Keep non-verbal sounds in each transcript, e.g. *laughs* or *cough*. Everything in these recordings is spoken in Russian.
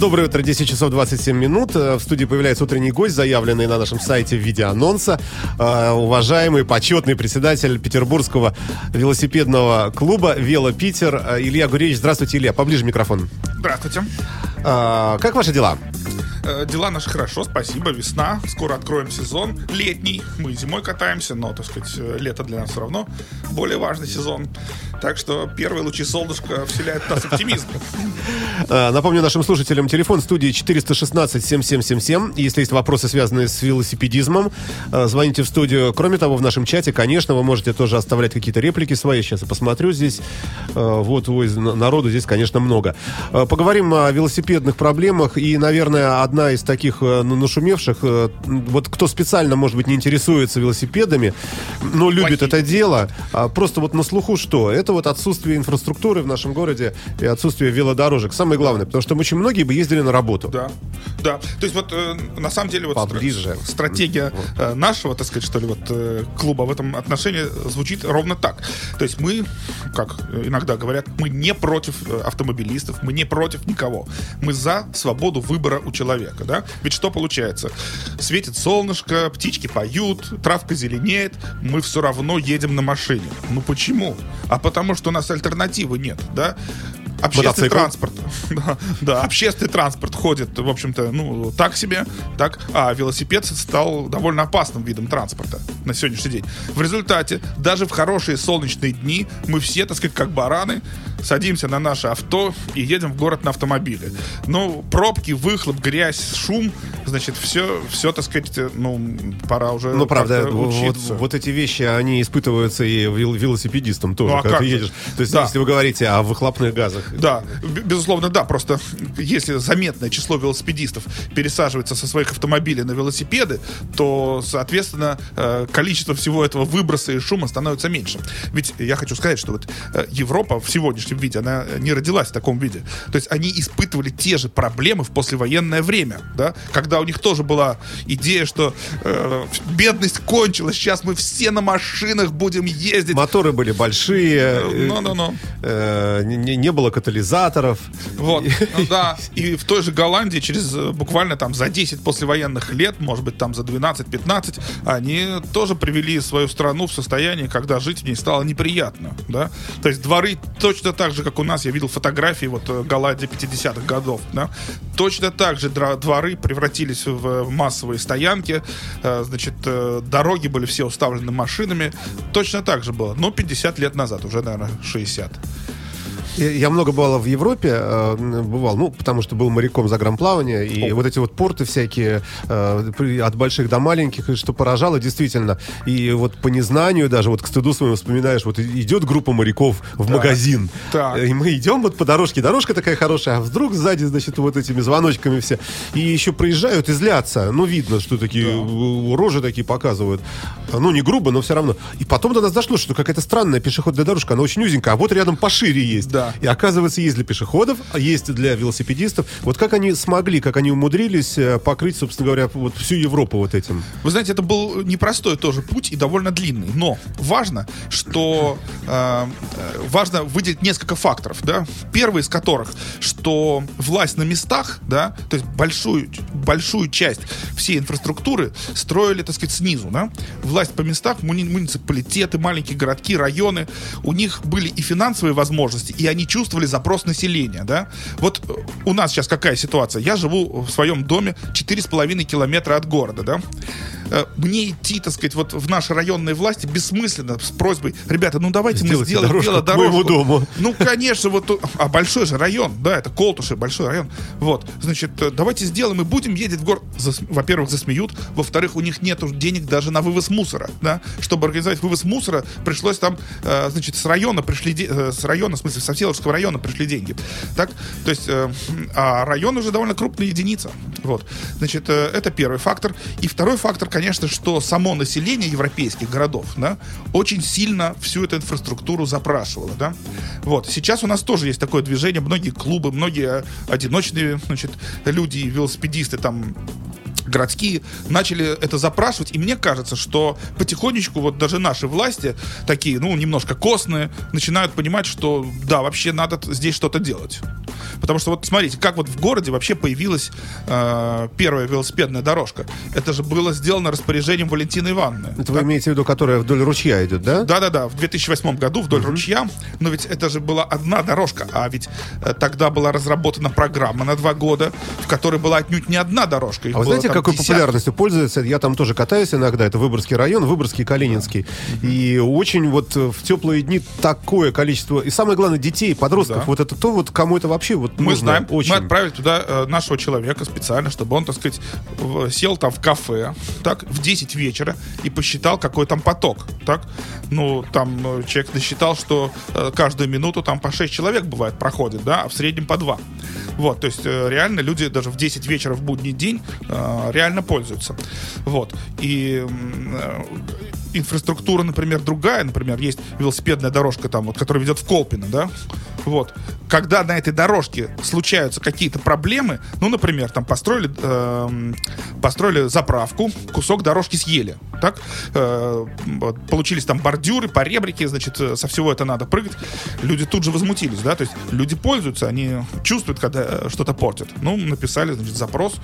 Доброе утро, 10 часов 27 минут. Э, В студии появляется утренний гость, заявленный на нашем сайте в виде анонса. Э, Уважаемый, почетный председатель Петербургского велосипедного клуба «Вело Питер» э, Илья Гуревич. Здравствуйте, Илья. Поближе микрофон. Здравствуйте. Как ваши дела? Дела наши хорошо, спасибо. Весна, скоро откроем сезон летний. Мы зимой катаемся, но, так сказать, лето для нас все равно более важный сезон. Так что первые лучи солнышка вселяют в нас оптимизм. Э, *laughs* Напомню нашим слушателям, телефон студии 416-7777. Если есть вопросы, связанные с велосипедизмом, э, звоните в студию. Кроме того, в нашем чате, конечно, вы можете тоже оставлять какие-то реплики свои. Сейчас я посмотрю здесь. Э, Вот, ой, на- народу здесь, конечно, много. Поговорим о велосипедных проблемах. И, наверное, одна из таких нашумевших, вот кто специально, может быть, не интересуется велосипедами, но любит Плохие. это дело, а просто вот на слуху что? Это вот отсутствие инфраструктуры в нашем городе и отсутствие велодорожек. Самое главное, потому что очень многие бы ездили на работу. Да, да. То есть вот э, на самом деле вот Поближе. стра- стратегия э, нашего, так сказать, что ли, вот э, клуба в этом отношении звучит ровно так. То есть мы, как иногда говорят, мы не против э, автомобилистов, мы не против никого. Мы за свободу выбора у человека, да? Ведь что получается? Светит солнышко, птички поют, травка зеленеет, мы все равно едем на машине. Ну почему? А потому что у нас альтернативы нет, да? Общественный Мотоцикл? транспорт. *laughs* Да, да, общественный транспорт ходит, в общем-то, ну, так себе, так, а велосипед стал довольно опасным видом транспорта на сегодняшний день. В результате, даже в хорошие солнечные дни, мы все, так сказать, как бараны, садимся на наше авто и едем в город на автомобиле. Ну, пробки, выхлоп, грязь, шум, значит, все, все, так сказать, ну, пора уже Ну, правда, вот, вот эти вещи, они испытываются и вел- велосипедистам тоже, Ну, а когда ты едешь. То есть, Да. если вы говорите о выхлопных газах. Да, безусловно, да. Просто если заметное число велосипедистов пересаживается со своих автомобилей на велосипеды, то, соответственно, э, количество всего этого выброса и шума становится меньше. Ведь я хочу сказать, что вот э, Европа в сегодняшнем виде, она не родилась в таком виде. То есть они испытывали те же проблемы в послевоенное время, да, когда у них тоже была идея, что э, бедность кончилась, сейчас мы все на машинах будем ездить. Моторы были большие, э, Ну-ну-ну. э, не, не было катализаторов. Вот, ну да. *laughs* И в той же Голландии через э, буквально там за 10 послевоенных лет, может быть, там за 12-15, они тоже привели свою страну в состояние, когда жить в ней стало неприятно, да. То есть дворы точно так же, как у нас, я видел фотографии вот э, Голландии 50-х годов, да. Точно так же дворы превратились в массовые стоянки, э, значит, э, дороги были все уставлены машинами. Точно так же было, но 50 лет назад, уже, наверное, 60. Я много бывал в Европе, э, бывал, ну, потому что был моряком загранплавания, и вот эти вот порты всякие, э, от больших до маленьких, что поражало, действительно. И вот по незнанию даже, вот к стыду своему вспоминаешь, вот идет группа моряков в магазин, Так. и мы идем вот по дорожке, дорожка такая хорошая, а вдруг сзади, значит, вот этими звоночками все, и еще проезжают и злятся, ну, видно, что такие у- рожи такие показывают, ну, не грубо, но все равно. И потом до нас дошло, что какая-то странная пешеходная дорожка, она очень узенькая, а вот рядом пошире есть. Да. И оказывается, есть для пешеходов, а есть для велосипедистов. Вот как они смогли, как они умудрились э, покрыть, собственно говоря, вот всю Европу вот этим. Вы знаете, это был непростой тоже путь и довольно длинный. Но важно, что э, э, важно выделить несколько факторов, да. Первый из которых, что власть на местах, да, то есть большую большую часть всей инфраструктуры строили, так сказать, снизу, да. Власть по местах, муни- муниципалитеты, маленькие городки, районы, у них были и финансовые возможности, и они чувствовали запрос населения, да. Вот э, у нас сейчас какая ситуация? Я живу в своем доме 4,5 километра от города, да. Э, Мне идти, так сказать, вот в наши районные власти бессмысленно с просьбой, ребята, ну давайте мы Сделайте сделаем дорожку к велодорожку. моему дому. Ну, конечно, вот, тут- а большой же район, да, это Колтуши, большой район. Вот, значит, э, давайте сделаем и будем ездить в город. Зас- Во-первых, засмеют, во-вторых, у них нет денег даже на вывоз мусора, да. Чтобы организовать вывоз мусора, пришлось там, э, значит, с района пришли, де- с района, в смысле, со Всеволожского района пришли деньги. Так, то есть, э, а район уже довольно крупная единица. Вот. Значит, э, это первый фактор. И второй фактор, конечно, что само население европейских городов, да, очень сильно всю эту инфраструктуру запрашивало, да. Вот. Сейчас у нас тоже есть такое движение, многие клубы, многие одиночные, значит, люди, велосипедисты там городские начали это запрашивать, и мне кажется, что потихонечку вот даже наши власти, такие, ну, немножко костные, начинают понимать, что да, вообще надо здесь что-то делать. Потому что вот смотрите, как вот в городе вообще появилась э, первая велосипедная дорожка. Это же было сделано распоряжением Валентины Ивановны. Это вы имеете в виду, которая вдоль ручья идет, да? Да-да-да, в 2008 году вдоль угу. ручья. Но ведь это же была одна дорожка, а ведь э, тогда была разработана программа на два года, в которой была отнюдь не одна дорожка. Их а вы знаете, какой десятки. популярностью пользуется? Я там тоже катаюсь иногда. Это Выборгский район, Выборгский, Калининский. Да. И очень вот в теплые дни такое количество. И самое главное, детей, подростков. Да. Вот это то, вот кому это вообще вот Мы знаем. Очень. Мы отправили туда э, нашего человека специально, чтобы он, так сказать, в, сел там в кафе, так, в 10 вечера и посчитал, какой там поток, так. Ну, там э, человек насчитал, что э, каждую минуту там по 6 человек бывает проходит, да, а в среднем по 2. Вот, то есть э, реально люди даже в 10 вечера в будний день э, реально пользуются. Вот. И э, инфраструктура, например, другая, например, есть велосипедная дорожка там, вот, которая ведет в Колпино, да, вот. Когда на этой дорожке случаются какие-то проблемы, ну, например, там построили, э, построили заправку, кусок дорожки съели, так, э, получились там бордюры, поребрики, значит, э, со всего это надо прыгать, люди тут же возмутились, да, то есть люди пользуются, они чувствуют, когда э, что-то портят. Ну, написали, значит, запрос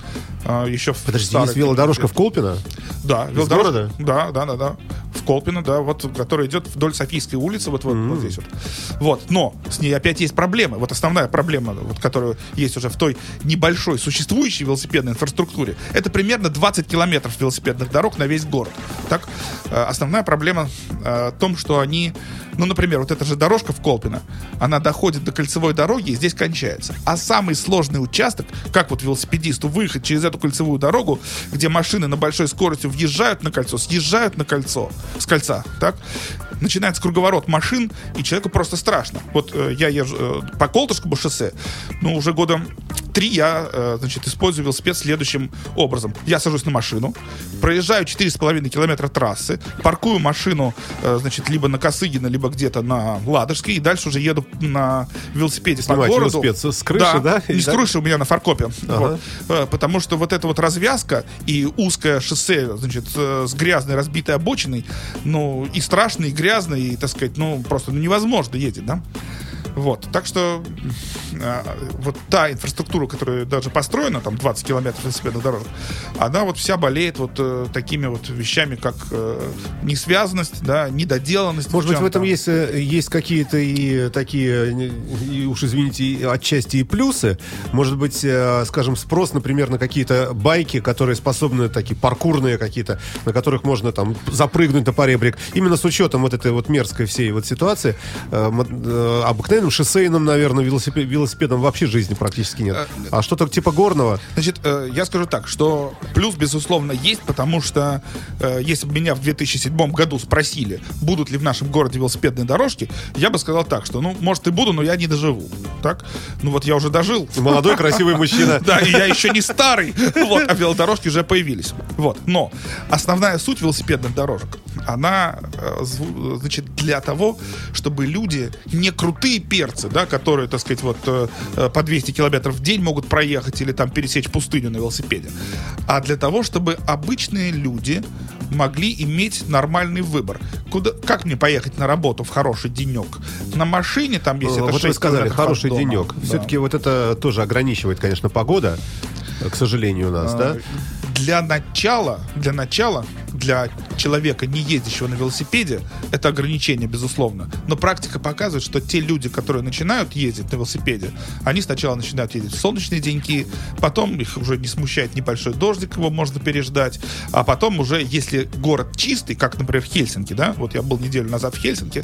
э, еще в Подожди, есть велодорожка в Колпино? Да, велодорожка. Да, да, да, да. В Колпино, да, вот, которая идет вдоль Софийской улицы, вот, вот, mm-hmm. вот здесь вот. Вот, но с ней опять есть проблемы. Вот основная проблема, вот, которая есть уже в той небольшой существующей велосипедной инфраструктуре, это примерно 20 километров велосипедных дорог на весь город. Так, э, основная проблема э, в том, что они ну, например, вот эта же дорожка в Колпино, она доходит до кольцевой дороги и здесь кончается. А самый сложный участок, как вот велосипедисту выехать через эту кольцевую дорогу, где машины на большой скорости въезжают на кольцо, съезжают на кольцо, с кольца, так? Начинается круговорот машин, и человеку просто страшно. Вот э, я езжу э, по Колтышскому шоссе, ну, уже годом три я, э, значит, использую велосипед следующим образом. Я сажусь на машину, проезжаю 4,5 километра трассы, паркую машину, э, значит, либо на Косыгина, либо где-то на Ладожской, и дальше уже еду на велосипеде Снимать по городу. велосипед с крыши, да? да? Не с крыши у меня на фаркопе. Ага. Вот. Потому что вот эта вот развязка и узкое шоссе, значит, с грязной разбитой обочиной, ну, и страшно, и грязно, и, так сказать, ну, просто ну, невозможно ездить, да? Вот. Так что э, вот та инфраструктура, которая даже построена, там 20 километров велосипедных дорожек, она вот вся болеет вот э, такими вот вещами, как э, несвязанность, да, недоделанность. Может быть, в этом есть, э, есть какие-то и такие, и, уж извините, отчасти и плюсы. Может быть, э, скажем, спрос, например, на какие-то байки, которые способны, такие паркурные какие-то, на которых можно там запрыгнуть на поребрик. Именно с учетом вот этой вот мерзкой всей вот ситуации, э, э, обыкновенно обыкновенным шоссейным, наверное, велосипед, велосипедом вообще жизни практически нет. Э, а что-то типа горного? Значит, э, я скажу так, что плюс, безусловно, есть, потому что э, если бы меня в 2007 году спросили, будут ли в нашем городе велосипедные дорожки, я бы сказал так, что, ну, может, и буду, но я не доживу. Так? Ну, вот я уже дожил. Молодой, красивый мужчина. *laughs* Да, и я еще не старый. Вот, а велодорожки уже появились. Вот. Но основная суть велосипедных дорожек, она, значит, для того, чтобы люди не крутые перцы, да, которые, так сказать, вот э, э, по 200 километров в день могут проехать или там пересечь пустыню на велосипеде, а для того, чтобы обычные люди могли иметь нормальный выбор. Куда, как мне поехать на работу в хороший денек? На машине там, если вот это 6 вы сказали, хороший денек. Да. Все-таки вот это тоже ограничивает, конечно, погода, к сожалению, у нас, а, да? Для начала, для начала для человека, не ездящего на велосипеде, это ограничение, безусловно. Но практика показывает, что те люди, которые начинают ездить на велосипеде, они сначала начинают ездить в солнечные деньки, потом их уже не смущает небольшой дождик, его можно переждать, а потом уже, если город чистый, как, например, в Хельсинки, да, вот я был неделю назад в Хельсинки,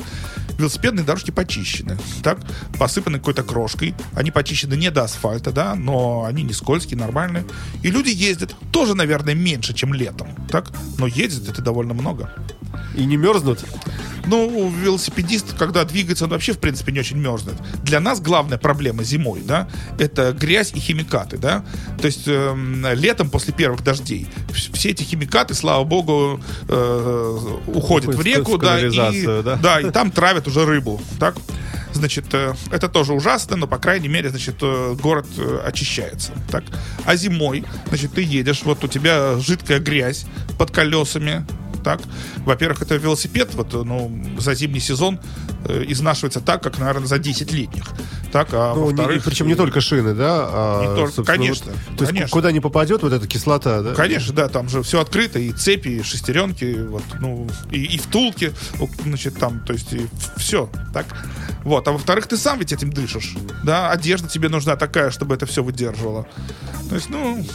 велосипедные дорожки почищены, так, посыпаны какой-то крошкой, они почищены не до асфальта, да, но они не скользкие, нормальные, и люди ездят тоже, наверное, меньше, чем летом, так, но ездят это довольно много. И не мерзнут? Ну, велосипедист, когда двигается, он вообще, в принципе, не очень мерзнет. Для нас главная проблема зимой, да, это грязь и химикаты, да. То есть э, летом после первых дождей все эти химикаты, слава богу, э, уходят в реку, да и, да? да, и там травят уже рыбу, так. Значит, э, это тоже ужасно, но, по крайней мере, значит, э, город э, очищается. Так? А зимой, значит, ты едешь, вот у тебя жидкая грязь под колесами, так. Во-первых, это велосипед, вот, ну, за зимний сезон э, изнашивается так, как, наверное, за 10 летних. Так, а ну. Не, причем не только шины, да? А, не только, конечно. Вот, то конечно. есть куда не попадет вот эта кислота, да? Конечно, да, там же все открыто, и цепи, и шестеренки, вот, ну, и, и втулки, значит, там, то есть, и все, так. Вот, а во-вторых, ты сам ведь этим дышишь, да, одежда тебе нужна такая, чтобы это все выдерживало. То есть, ну,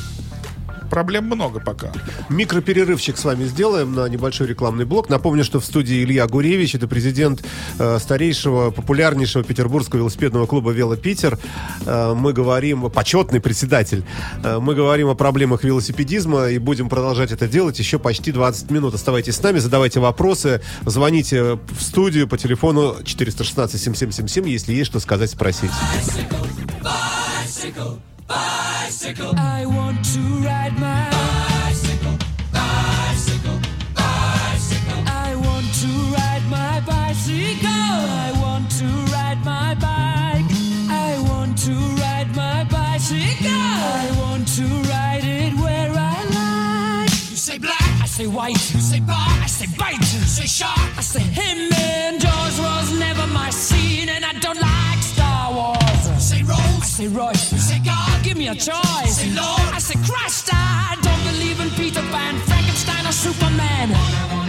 проблем много пока. Микроперерывчик с вами сделаем на небольшой рекламный блок. Напомню, что в студии Илья Гуревич, это президент э, старейшего, популярнейшего петербургского велосипедного клуба «Вело Питер». Э, мы говорим, почетный председатель, э, мы говорим о проблемах велосипедизма и будем продолжать это делать еще почти 20 минут. Оставайтесь с нами, задавайте вопросы, звоните в студию по телефону 416-7777, если есть что сказать, спросить. Bicycle, bicycle, bicycle. I want to ride my bicycle, bicycle, bicycle. I want to ride my bicycle. I want to ride my bike. I want to ride my bicycle. I want to ride it where I like. You say black, I say white. You say bar, I say bite. You say shark, I say him. And Jaws was never my scene, and I don't like Star Wars. You say Rose, I say Royce. You say God, give me a choice. Say Lord, I say Christ. I don't believe in Peter Pan, Frankenstein, or Superman.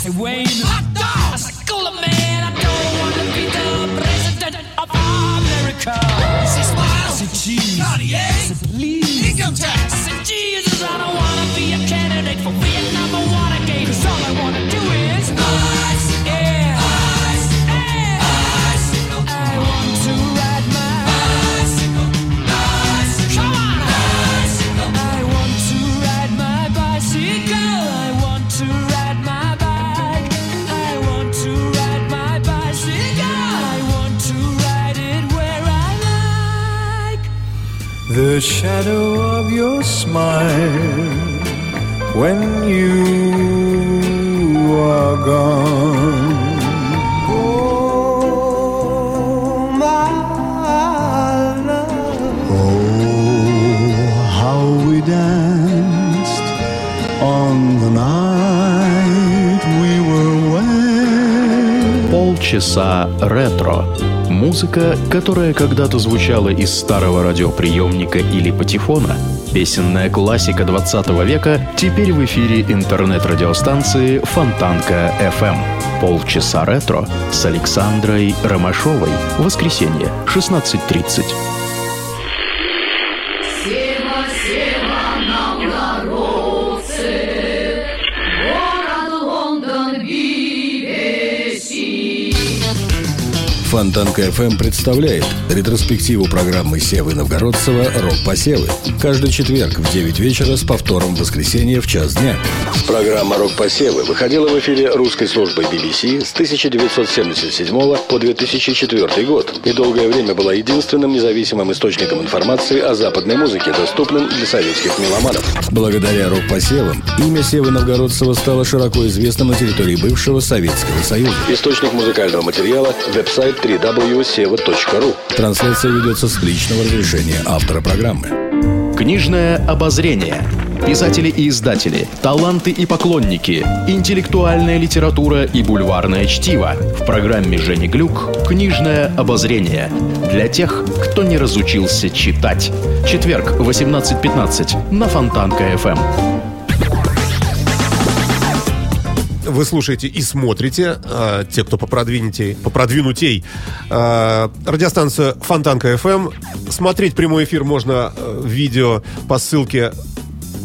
Say Wayne. The shadow of your smile when you are gone. Oh, my love. Oh, how we danced on the night we were wed. Полчаса ретро. Музыка, которая когда-то звучала из старого радиоприемника или патефона. Песенная классика 20 века теперь в эфире интернет-радиостанции Фонтанка FM. Полчаса ретро с Александрой Ромашовой. Воскресенье, 16.30. Фонтанка FM представляет ретроспективу программы Севы Новгородцева «Рок-посевы». Каждый четверг в 9 вечера с повтором в воскресенье в час дня. Программа «Рок-посевы» выходила в эфире русской службой BBC с 1977 по 2004 год и долгое время была единственным независимым источником информации о западной музыке, доступным для советских меломанов. Благодаря «Рок-посевам» имя Севы Новгородцева стало широко известным на территории бывшего Советского Союза. Источник музыкального материала – веб-сайт www.seva.ru. Трансляция ведется с личного разрешения автора программы. Книжное обозрение. Писатели и издатели, таланты и поклонники, интеллектуальная литература и бульварное чтиво. В программе Жени Глюк «Книжное обозрение». Для тех, кто не разучился читать. Четверг, 18.15 на Фонтанка FM. Вы слушаете и смотрите, э, те, кто попродвинутей, попродвинутей, э, радиостанцию Фонтанка FM. Смотреть прямой эфир можно э, в видео по ссылке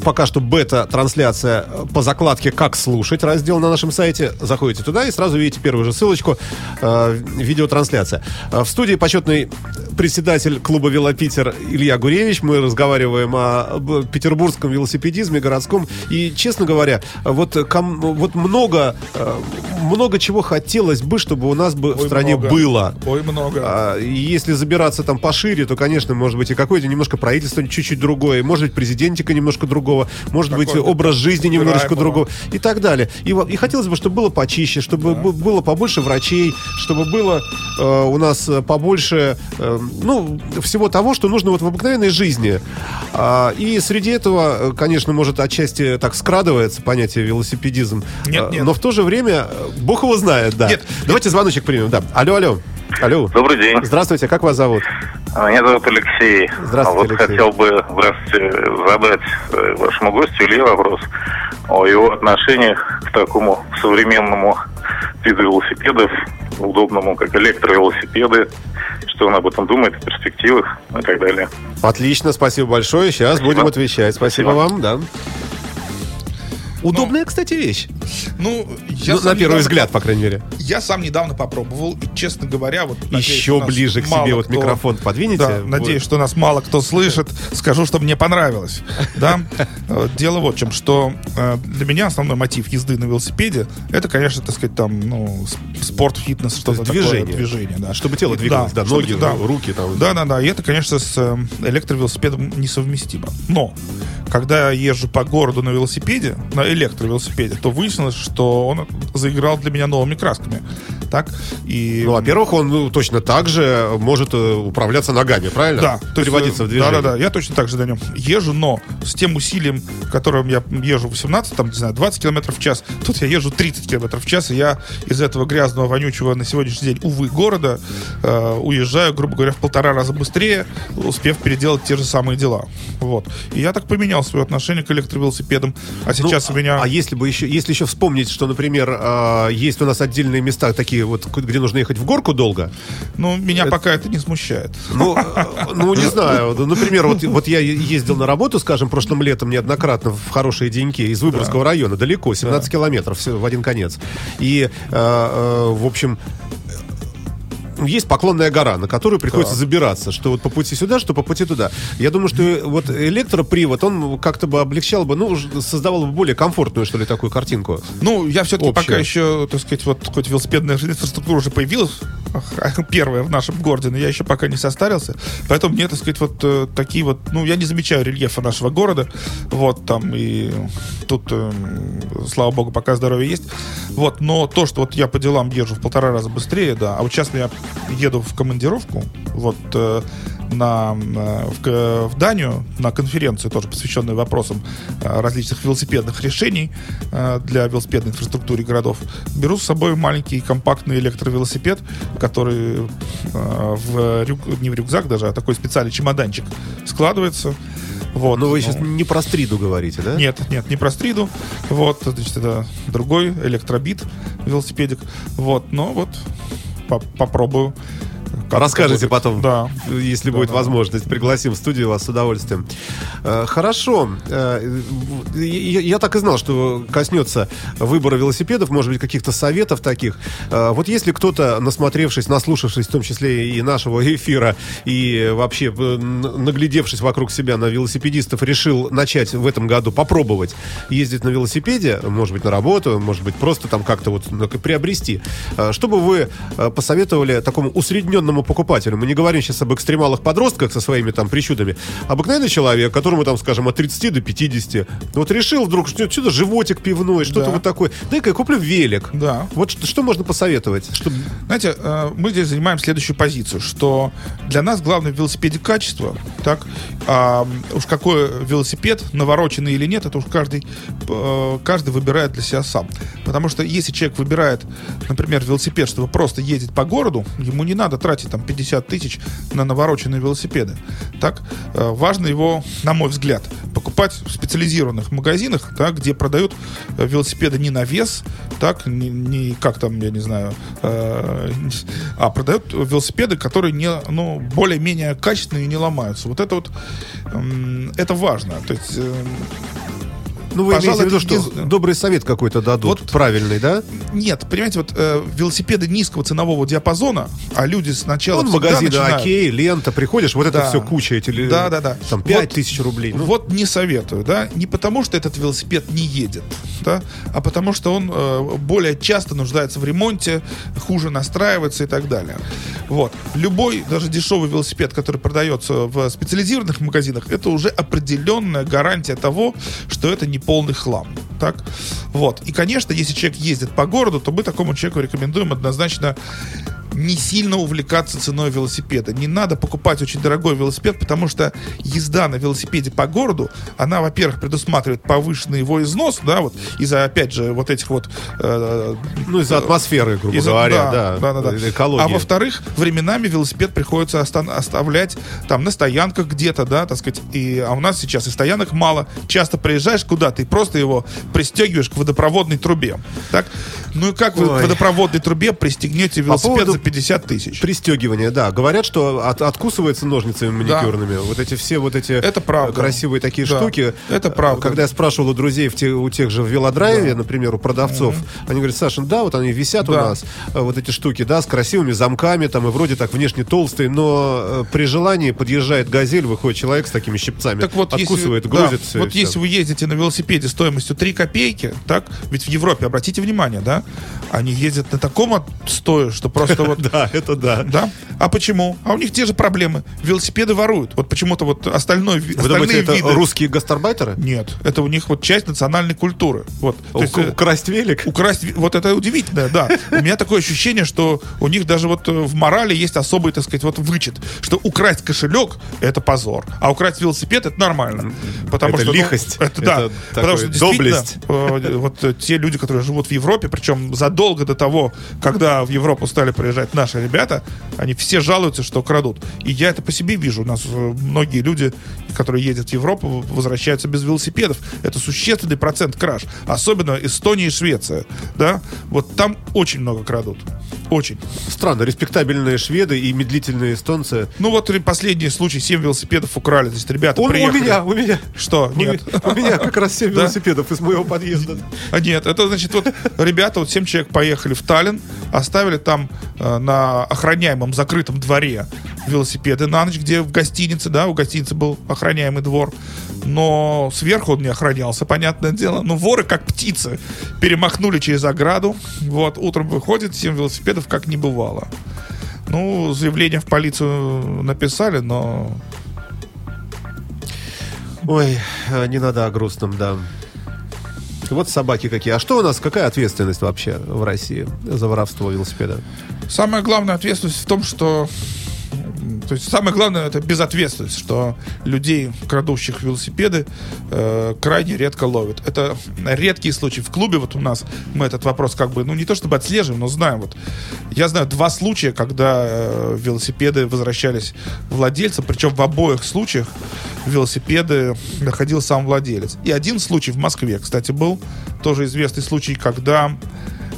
пока что бета-трансляция э, по закладке «Как слушать» раздел на нашем сайте. Заходите туда и сразу видите первую же ссылочку э, видеотрансляция. Э, в студии почетный председатель клуба «Велопитер» Илья Гуревич. Мы разговариваем о петербургском велосипедизме городском. И, честно говоря, вот, ком- вот много, э, много чего хотелось бы, чтобы у нас бы в Ой, стране много. было. Ой, много. А, если забираться там пошире, то, конечно, может быть и какое-то немножко правительство чуть-чуть другое, может быть президентика немножко другого, может быть образ жизни выбираемого. другого и так далее. И, и хотелось бы, чтобы было почище, чтобы бу- было побольше врачей, чтобы было э, у нас э, побольше, э, ну, всего того, что нужно вот в обыкновенной жизни. А, и среди этого, э, конечно, может отчасти так скрадывается понятие велосипедизм. Нет, А, нет. Но в то же время, э, бог его знает, да. Нет, Давайте звоночек примем, да. Алло, алло. Алло. Добрый день. Здравствуйте, как вас зовут? Меня зовут Алексей. Здравствуйте, Вот Алексей. хотел бы здравствуйте, задать э, вашему гостю Илье вопрос о его отношениях к такому современному виду велосипедов, удобному, как электровелосипеды, что он об этом думает, о перспективах и так далее. Отлично, спасибо большое. Сейчас Спасибо. будем отвечать. Спасибо, Спасибо. вам, да. Удобная, кстати, вещь. Ну, я Ну, на первый недавно- взгляд, по крайней мере. Я сам недавно попробовал, и, честно говоря, вот... надеюсь, Еще ближе к себе вот кто- микрофон подвинете. Да, надеюсь, что нас мало кто слышит. Скажу, что мне понравилось. Да? *laughs* Дело вот в чем, что э, для меня основной мотив езды на велосипеде это, конечно, так сказать, там, ну, спорт, фитнес, что-то есть такое. движение. Движение, да. Чтобы тело двигалось, да, ноги, да. руки там. Да, да, да. И это, конечно, с э, электровелосипедом несовместимо. Но когда я езжу по городу на велосипеде, на электровелосипеде, то выяснилось, что он заиграл для меня новыми красками. Так? И Ну, во-первых, он ну, точно так же может э, управляться ногами, правильно? да, то есть, Переводиться э, в движение. Да, да, да. Я точно так же на нем езжу, но с тем усилием, которым я езжу 18, там, не знаю, 20 километров в час, тут я езжу 30 километров в час, и я из этого грязного, вонючего на сегодняшний день, увы, города э, уезжаю, грубо говоря, в полтора раза быстрее, успев переделать те же самые дела. Вот. И я так поменял свое отношение к электровелосипедам. А Ну, сейчас у меня... А если бы еще, если еще вспомнить, что, например, э, есть у нас отдельные места такие вот, где нужно ехать в горку долго, Ну, меня пока это не смущает. Ну, *laughs* ну не знаю. Например, вот, вот я ездил на работу, скажем, прошлым летом неоднократно в хорошие деньки из Выборгского района, далеко, 17 километров все в один конец. И, э, э, в общем, есть поклонная гора, на которую приходится забираться, что вот по пути сюда, что по пути туда. Я думаю, что вот электропривод, он как-то бы облегчал бы, ну, создавал бы более комфортную, что ли, такую картинку. Ну, я все-таки Общее. пока еще, так сказать, вот хоть велосипедная инфраструктура уже появилась, первая в нашем городе, но я еще пока не состарился. Поэтому мне, так сказать, вот э, такие вот, ну, я не замечаю рельефа нашего города. Вот там и тут, э, слава богу, пока здоровье есть. Вот, но то, что вот я по делам езжу в полтора раза быстрее, да, а вот сейчас я еду в командировку, вот э, на, э, в, в Данию на конференцию, тоже посвященную вопросам э, различных велосипедных решений для велосипедной инфраструктуры городов. Беру с собой маленький компактный электровелосипед, который в рюк- не в рюкзак даже, а такой специальный чемоданчик складывается. Вот. Но вы сейчас Ну, не про стриду говорите, да? нет, нет, не про стриду. Вот, значит, это другой электробит велосипедик. Вот, но вот попробую как будет. потом, Да. если Да, будет да. возможность. Пригласим в студию вас с удовольствием. Э, Хорошо. Э, Я, так и знал, что коснется выбора велосипедов, может быть, каких-то советов таких. Э, Вот если кто-то, насмотревшись, наслушавшись, в том числе и нашего эфира, и вообще наглядевшись вокруг себя на велосипедистов, решил начать в этом году попробовать ездить на велосипеде, может быть, на работу, может быть, просто там как-то вот ну, приобрести. Что бы вы посоветовали такому усредненному покупателю? Мы не говорим сейчас об экстремалах подростках со своими там причудами. Обыкновенный человек, которому там, скажем, от 30 до 50, вот решил вдруг, что что-то животик пивной, что-то Да. вот такое. Дай-ка я куплю велик. Да. Вот что, что можно посоветовать? Чтобы... Знаете, э, мы здесь занимаем следующую позицию, что для нас главное в велосипеде качество, так, а уж какой велосипед, навороченный или нет, это уж каждый, э, каждый выбирает для себя сам. Потому что если человек выбирает, например, велосипед, чтобы просто ездить по городу, ему не надо тратить там 50 тысяч на навороченные велосипеды. Так, э, важно его, на мой взгляд, покупать в специализированных магазинах, так, где продают э, велосипеды не на вес, так, не, не как там, я не знаю, э, а продают велосипеды, которые не, ну, более-менее качественные и не ломаются. Вот это вот, м, это важно. То есть, э, Ну, вы Пожалуй, имеете в виду, это что единственное. добрый совет какой-то дадут, Вот- правильный, да? нет, понимаете, вот э, велосипеды низкого ценового диапазона, а люди сначала Вон всегда магазины начинают- Окей, лента, приходишь, вот это Да. все куча, эти Да, да, да. там 5 Вот- тысяч рублей. Ну, Вот не советую, да, не потому что этот велосипед не едет, да, а потому что он э, более часто нуждается в ремонте, хуже настраивается и так далее. Вот. Любой, даже дешевый велосипед, который продается в специализированных магазинах, это уже определенная гарантия того, что это не полный хлам. Так? Вот. И, конечно, если человек ездит по городу, то мы такому человеку рекомендуем однозначно не сильно увлекаться ценой велосипеда. Не надо покупать очень дорогой велосипед, потому что езда на велосипеде по городу, она, во-первых, предусматривает повышенный его износ, да, вот из-за, опять же, вот этих вот... э, ну, из-за атмосферы, грубо из-за- говоря, да, да, да, да, да. экологии. А во-вторых, временами велосипед приходится оставлять там на стоянках где-то, да, так сказать. И, а у нас сейчас и стоянок мало. Часто приезжаешь куда-то и просто его пристегиваешь к водопроводной трубе. Так? Ну и как вы Ой. к водопроводной трубе пристегнете велосипед поводу за 50 тысяч? Пристегивание, да. Говорят, что от- откусывается ножницами маникюрными. Вот эти все вот эти Это правда. красивые такие Да, штуки. это правда. Когда я спрашивал у друзей в те- у тех же в велодрайве, например, у продавцов, они говорят, Саша, да, вот они висят у Да. нас, э, вот эти штуки, да, с красивыми замками, там, и вроде так внешне толстые, но э, при желании подъезжает газель, выходит человек с такими щипцами, Так вот, откусывает, если, грузит да, всё вот и всё. если вы ездите на велосипеде стоимостью 3 копейки, так, ведь в Европе, обратите внимание, да, они ездят на таком отстое, что просто вот *laughs* Да, это да. Да? А почему? А у них те же проблемы. Велосипеды воруют. Вот почему-то вот остальной, ви- Вы думаете, это виды... русские гастарбайтеры? Нет, это у них вот часть национальной культуры. Вот. То есть, Ук- э, Украсть велик? Украсть, вот это удивительно, да. У меня такое ощущение, что у них даже вот э, в морали есть особый, так сказать, вот вычет, что украсть кошелек — это позор, а украсть велосипед — это нормально. Потому Это что, ну, лихость, это, да. Потому что доблесть. э, вот те люди, которые живут в Европе, причем задолго до того, когда в Европу стали приезжать наши ребята, они все жалуются, что крадут. И я это по себе вижу. У нас э, многие люди, которые ездят в Европу, возвращаются без велосипедов. Это существенный процент краж. Особенно Эстония и Швеция. Да? Вот там очень много крадут. Очень. Странно, респектабельные шведы и медлительные эстонцы. Ну вот последний случай, 7 велосипедов украли. То есть ребята Он у приехали. меня, у меня. Что? У Нет. У меня *laughs* как раз 7 Да? велосипедов из моего подъезда. А нет, это значит, вот ребята, вот 7 человек поехали в Таллин, оставили там э, на охраняемом закрытом дворе велосипеды на ночь, где в гостинице, да, у гостиницы был охраняемый двор, но сверху он не охранялся, понятное дело. Но воры, как птицы, перемахнули через ограду, вот, утром выходит, 7 велосипедов как не бывало. Ну, заявление в полицию написали, но Ой, э, не надо о грустном, да. Вот собаки какие. А что у нас, какая ответственность вообще в России за воровство велосипеда? Самая главная ответственность в том, что то есть самое главное это безответственность, что людей, крадущих велосипеды, э, крайне редко ловят. Это редкие случаи. В клубе вот у нас мы этот вопрос как бы, ну не то чтобы отслеживаем, но знаем. Вот я знаю два случая, когда э, велосипеды возвращались владельцам, причем в обоих случаях велосипеды находил сам владелец. И один случай в Москве, кстати, был тоже известный случай, когда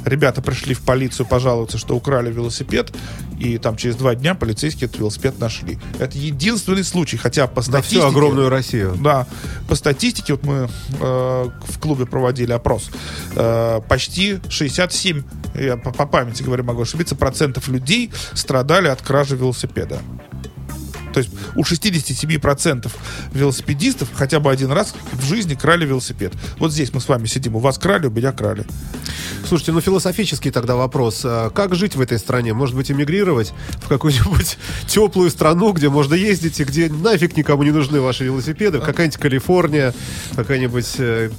ребята пришли в полицию пожаловаться, что украли велосипед, и там через два дня полицейские этот велосипед нашли. Это единственный случай, хотя по статистике... всю огромную Россию. Да, по статистике, вот мы э, в клубе проводили опрос, э, почти 67, я по, по памяти говорю, могу ошибиться, процентов людей страдали от кражи велосипеда. То есть у 67% велосипедистов хотя бы один раз в жизни крали велосипед. Вот здесь мы с вами сидим, у вас крали, у меня крали. Слушайте, ну философический тогда вопрос. А Как жить в этой стране? Может быть, эмигрировать в какую-нибудь *laughs* теплую страну, где можно ездить и где нафиг никому не нужны ваши велосипеды? Какая-нибудь Калифорния, какая-нибудь... э,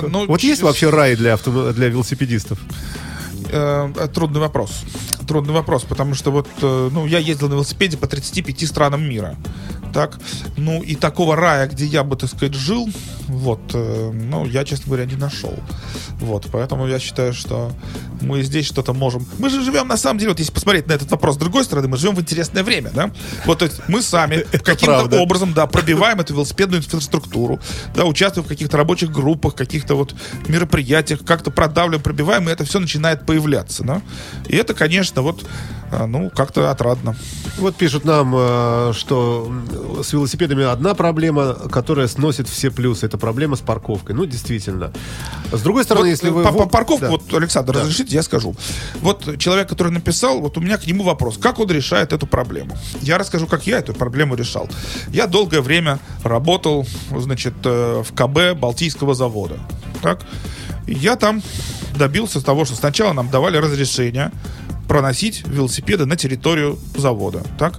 Ну, Вот есть вообще рай для, авто... для велосипедистов? Э, трудный вопрос. Трудный вопрос, потому что вот, э, ну, я ездил на велосипеде по 35 странам мира. Так, ну и такого рая, где я бы, так сказать, жил, вот, э, ну, я, честно говоря, не нашел. Вот, поэтому я считаю, что мы здесь что-то можем. Мы же живем, на самом деле, вот если посмотреть на этот вопрос с другой стороны, мы живем в интересное время, да? Вот, то есть мы сами каким-то образом, да, пробиваем эту велосипедную инфраструктуру, да, участвуем в каких-то рабочих группах, каких-то вот мероприятиях, как-то продавливаем, пробиваем, и это все начинает появляться, да. И это, конечно, вот, а, ну, как-то отрадно. Вот пишут нам, э, что с велосипедами одна проблема, которая сносит все плюсы. Это проблема с парковкой. Ну, действительно. С другой стороны, если э, вы... по, парковку, Да. вот, Александр, Да. разрешите, я скажу. Вот человек, который написал, вот у меня к нему вопрос. Как он решает эту проблему? Я расскажу, как я эту проблему решал. Я долгое время работал, значит, э, в КБ Балтийского завода. Так? Я там добился того, что сначала нам давали разрешение проносить велосипеды на территорию завода. Так?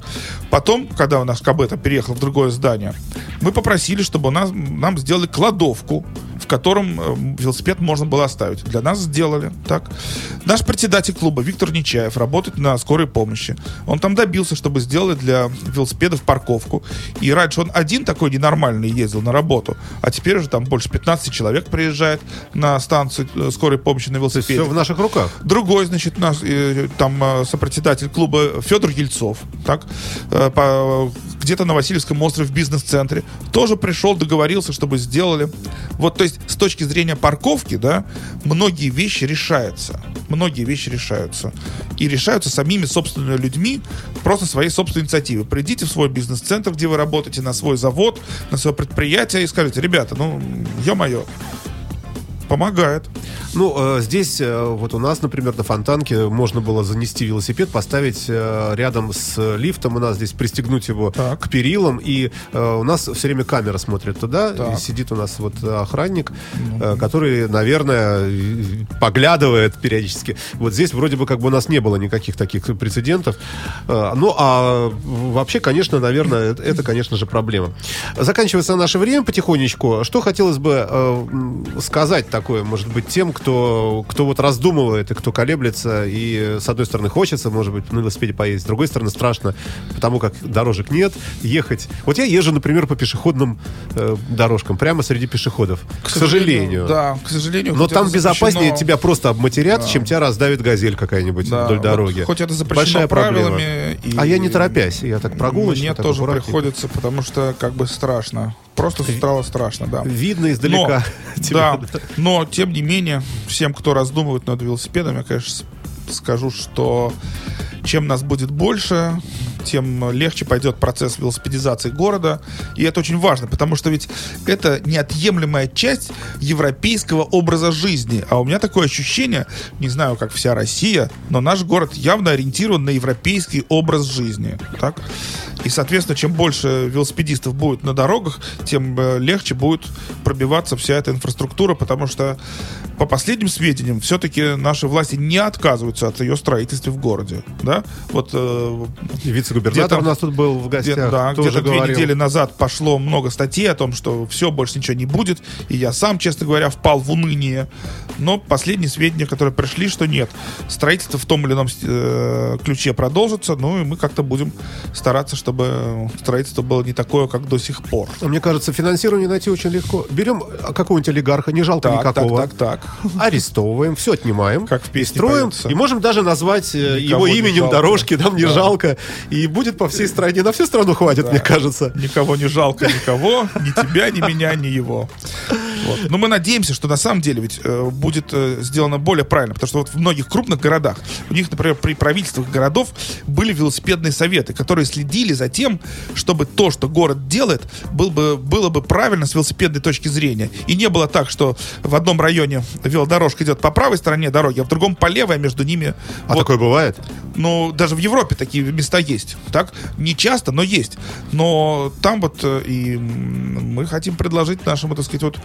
Потом, когда у нас КБ переехал в другое здание, мы попросили, чтобы у нас, нам сделали кладовку, котором э, велосипед можно было оставить. Для нас сделали. Так? Наш председатель клуба Виктор Нечаев работает на скорой помощи. Он там добился, чтобы сделали для велосипедов парковку. И раньше он один такой ненормальный ездил на работу, а теперь уже там больше 15 человек приезжает на станцию э, скорой помощи на велосипеде. все в наших руках. Другой, значит, наш э, там э, сопредседатель клуба Федор Ельцов, так, э, по- где-то на Васильевском острове в бизнес-центре, тоже пришел, договорился, чтобы сделали. Вот, то есть, с точки зрения парковки, да, многие вещи решаются. Многие вещи решаются. И решаются самими собственными людьми, просто своей собственной инициативы. Придите в свой бизнес-центр, где вы работаете, на свой завод, на свое предприятие и скажите, ребята, ну, ё-моё, помогает. Ну, э, здесь, э, вот у нас, например, на Фонтанке можно было занести велосипед, поставить э, рядом с лифтом, у нас здесь пристегнуть его Так. к перилам, и у нас все время камера смотрит туда, Так. и сидит у нас вот охранник, э, который, наверное, поглядывает периодически. Вот здесь вроде бы как бы у нас не было никаких таких прецедентов. Ну, а вообще, конечно, наверное, это, конечно же, проблема. Заканчивается наше время потихонечку. Что хотелось бы сказать такое, может быть, тем, кто, кто вот раздумывает и кто колеблется, и с одной стороны хочется, может быть, на велосипеде поездить, с другой стороны страшно, потому как дорожек нет, ехать. Вот я езжу, например, по пешеходным э, дорожкам, прямо среди пешеходов. К, сожалению. Да, к сожалению. Но там безопаснее запрещено- тебя просто обматерят, чем тебя раздавит газель какая-нибудь Да, вдоль вот дороги. хоть это запрещено Большая проблема. правилами. и- А я не торопясь, я так прогулочно. Мне так тоже аккуратненько. приходится, потому что как бы страшно. Просто стало страшно, да. Видно издалека. Но, *laughs* тебя. да, но, тем не менее, всем, кто раздумывает над велосипедом, я, конечно, скажу, что чем нас будет больше, тем легче пойдет процесс велосипедизации города. И это очень важно, потому что ведь это неотъемлемая часть европейского образа жизни. А у меня такое ощущение, не знаю, как вся Россия, но наш город явно ориентирован на европейский образ жизни. Так? И, соответственно, чем больше велосипедистов будет на дорогах, тем э, легче будет пробиваться вся эта инфраструктура, потому что, по последним сведениям, все-таки наши власти не отказываются от ее строительства в городе. Да? Вот э, Вице-губернатор у нас тут был в где- гостях. да, тоже где-то две недели назад пошло много статей о том, что все, больше ничего не будет. И я сам, честно говоря, впал в уныние. Но последние сведения, которые пришли, что нет. Строительство в том или ином э, ключе продолжится, ну и мы как-то будем стараться, чтобы строительство было не такое, как до сих пор. Мне кажется, финансирование найти очень легко. Берем какого-нибудь олигарха, не жалко Так, так, никакого. так, так. Арестовываем, все отнимаем. Как в песне Строим. поется. И можем даже назвать э, Никого его не именем дорожки, нам не Да. жалко. И будет по всей стране. На всю страну хватит, мне кажется. Никого не жалко, никого, ни тебя, ни меня, ни его. Вот. Но мы надеемся, что на самом деле ведь э, будет э, сделано более правильно, потому что вот в многих крупных городах, у них, например, при правительствах городов были велосипедные советы, которые следили за тем, чтобы то, что город делает, был бы, было бы правильно с велосипедной точки зрения. И не было так, что в одном районе велодорожка идет по правой стороне дороги, а в другом по левой, а между ними... А вот, такое бывает? ну, даже в Европе такие места есть. Так? Не часто, но есть. Но там вот э, и мы хотим предложить нашему, так сказать, вот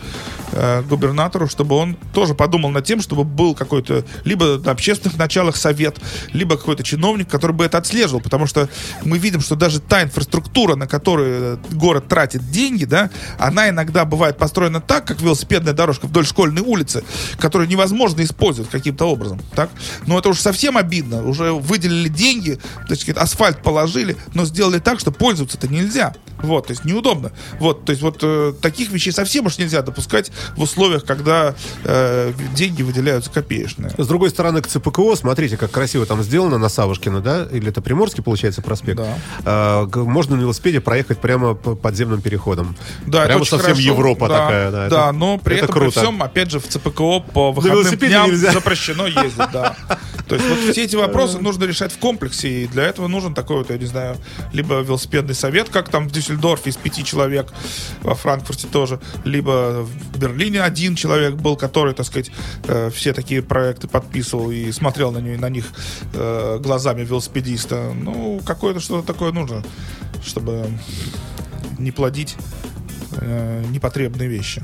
э, губернатору, чтобы он тоже подумал над тем, чтобы был какой-то либо на общественных началах совет, либо какой-то чиновник, который бы это отслеживал. Потому что мы видим, что даже та инфраструктура, на которую э, город тратит деньги, да, она иногда бывает построена так, как велосипедная дорожка вдоль школьной улицы, которую невозможно использовать каким-то образом. Так? Но это уж совсем обидно. Уже выделили деньги, так сказать, асфальт положили, но сделали так, что пользоваться-то нельзя. Вот, то есть неудобно. Вот, то есть вот э, таких вещей совсем уж нельзя допускать в условиях, когда э, деньги выделяются копеечные. С другой стороны, к ЦПКО, смотрите, как красиво там сделано на Савушкина, да? Или это Приморский, получается, проспект? Да. Г- можно на велосипеде проехать прямо по подземным переходом. Да, это Прямо очень совсем хорошо. Европа Да, такая, да. Да, это- но при это этом при круто. всем, опять же, в ЦПКО по выходным дням нельзя. запрещено ездить, да. То есть вот все эти вопросы нужно решать в комплексе, и для этого нужен такой вот, я не знаю, либо велосипедный совет, как там в Дюссельдорфе из пяти человек, во Франкфурте тоже, либо в Берлине один человек был, который, так сказать, э, все такие проекты подписывал и смотрел на, них- на них э, глазами велосипедиста. Ну, какое-то что-то такое нужно, чтобы не плодить э, непотребные вещи.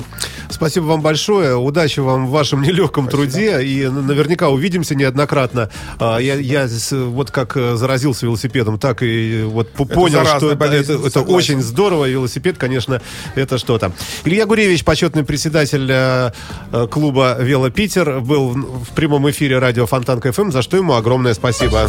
Спасибо вам большое. Удачи вам в вашем нелегком труде. И наверняка увидимся неоднократно. А, Я, я вот как э, заразился велосипедом, так и вот п- понял, что это, болезнь, это- это очень здорово. Велосипед, конечно, это что-то. Илья Гуревич, почетный председатель э, э, клуба «Вело Питер», был в прямом эфире радио Фонтан КФМ, за что ему огромное спасибо.